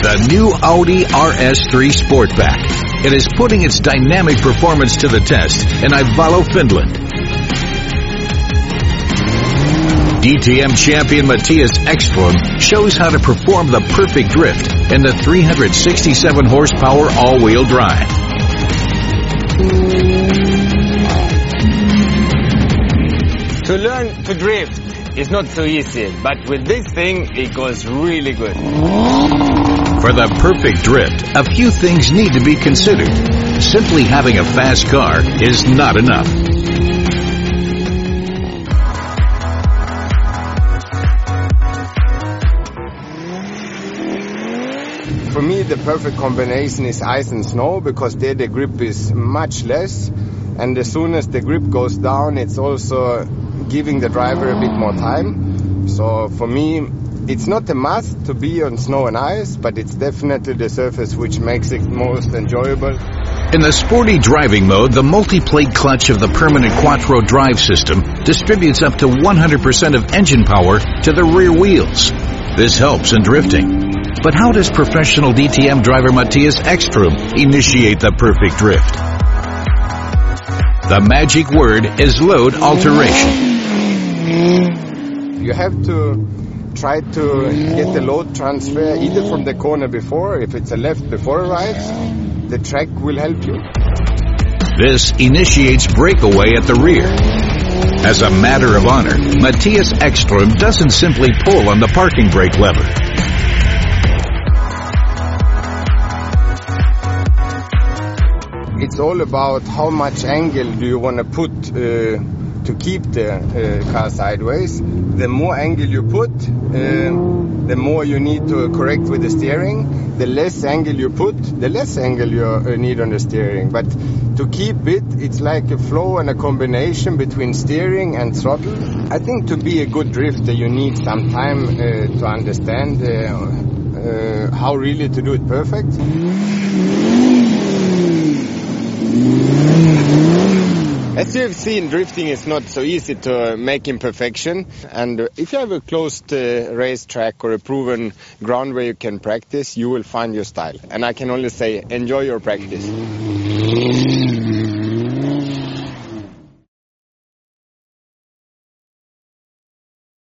The new Audi RS3 Sportback. It is putting its dynamic performance to the test in Ivalo, Finland. DTM champion Mattias Ekström shows how to perform the perfect drift in the 367 horsepower all-wheel drive. To learn to drift is not so easy, but with this thing it goes really good. For the perfect drift, a few things need to be considered. Simply having a fast car is not enough. For me, the perfect combination is ice and snow because there the grip is much less. And as soon as the grip goes down, it's also giving the driver a bit more time. So for me, it's not a must to be on snow and ice, but it's definitely the surface which makes it most enjoyable. In the sporty driving mode, the multi-plate clutch of the permanent Quattro drive system distributes up to 100% of engine power to the rear wheels. This helps in drifting. But how does professional DTM driver Mattias Ekström initiate the perfect drift? The magic word is load alteration. You have to try to get the load transfer either from the corner before, if it's a left before a right, the track will help you. This initiates breakaway at the rear. As a matter of honor, Mattias Ekström doesn't simply pull on the parking brake lever. It's all about how much angle do you want to put uh, to keep the uh, car sideways. The more angle you put, uh, the more you need to correct with the steering. The less angle you put, the less angle you uh, need on the steering. But to keep it, it's like a flow and a combination between steering and throttle. I think to be a good drifter, you need some time uh, to understand uh, how really to do it perfect. As you have seen, drifting is not so easy to make in perfection. And if you have a closed uh, racetrack or a proven ground where you can practice, you will find your style. And I can only say, enjoy your practice.